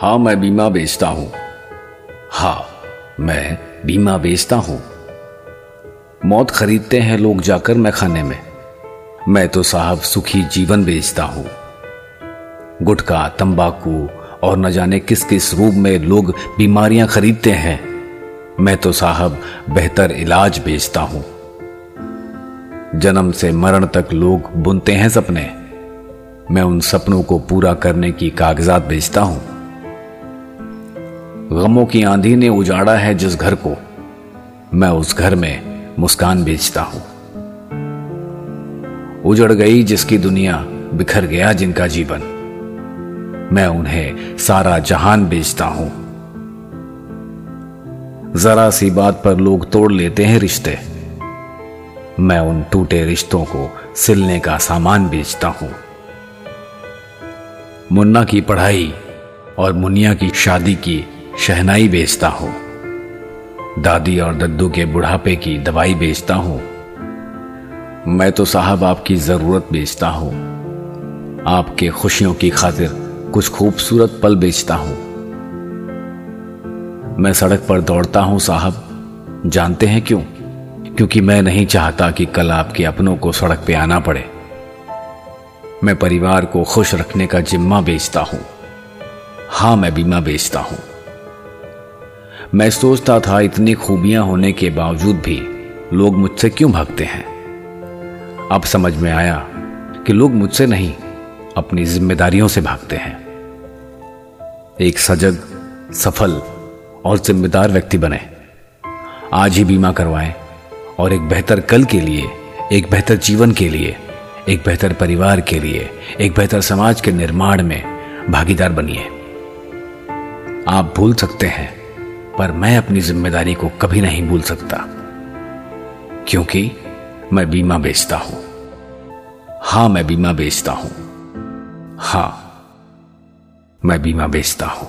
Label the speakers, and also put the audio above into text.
Speaker 1: हाँ मैं बीमा बेचता हूँ। हाँ मैं बीमा बेचता हूँ। मौत खरीदते हैं लोग जाकर मैं खाने में। मैं तो साहब सुखी जीवन बेचता हूँ। गुटखा, तंबाकू और न जाने किस किस रूप में लोग बीमारियाँ खरीदते हैं। मैं तो साहब बेहतर इलाज बेचता हूँ। जन्म से मरण तक लोग बुनते हैं सपने। मैं उन सपनों को पूरा करने की कागजात बेचता हूँ। गमों की आंधी ने उजाड़ा है जिस घर को, मैं उस घर में मुस्कान बेचता हूँ। उजड़ गई जिसकी दुनिया बिखर गया जिनका जीवन, मैं उन्हें सारा जहान बेचता हूँ। जरा सी बात पर लोग तोड़ लेते हैं रिश्ते। मैं उन टूटे रिश्तों को सिलने का सामान बेचता हूँ। मुन्ना की पढ़ाई और मुनिया की शादी की शहनाई बेचता हूँ। दादी और दद्दू के बुढ़ापे की दवाई बेचता हूँ। मैं तो साहब आपकी ज़रूरत बेचता हूँ। आपके खुशियों की खातिर कुछ खूबसूरत पल बेचता हूँ। मैं सड़क पर दौड़ता हूँ साहब। जानते हैं क्यों? क्योंकि मैं नहीं चाहता कि कल आपके अपनों को सड़क पे आना पड़े। मैं परिवार को खुश रखने का जिम्मा बेचता हूँ। हाँ, मैं बीमा बेचता हूँ। मैं सोचता था इतनी खूबियाँ होने के बावजूद भी लोग मुझसे क्यों भागते हैं? अब समझ में आया कि लोग मुझसे नहीं, अपनी जिम्मेदारियों से भागते हैं। एक सजग, सफल और जिम्मेदार व्यक्ति बने। आज ही बीमा करवाएँ और एक बेहतर कल के लिए, एक बेहतर जीवन के लिए, एक बेहतर परिवार के लिए, एक बेहतर समाज के निर्माण में भागीदार बनिए। आप भूल सकते हैं पर मैं अपनी ज़िम्मेदारी को कभी नहीं भूल सकता, क्योंकि मैं बीमा बेचता हूँ। हाँ, मैं बीमा बेचता हूँ। हाँ, मैं बीमा बेचता हूँ।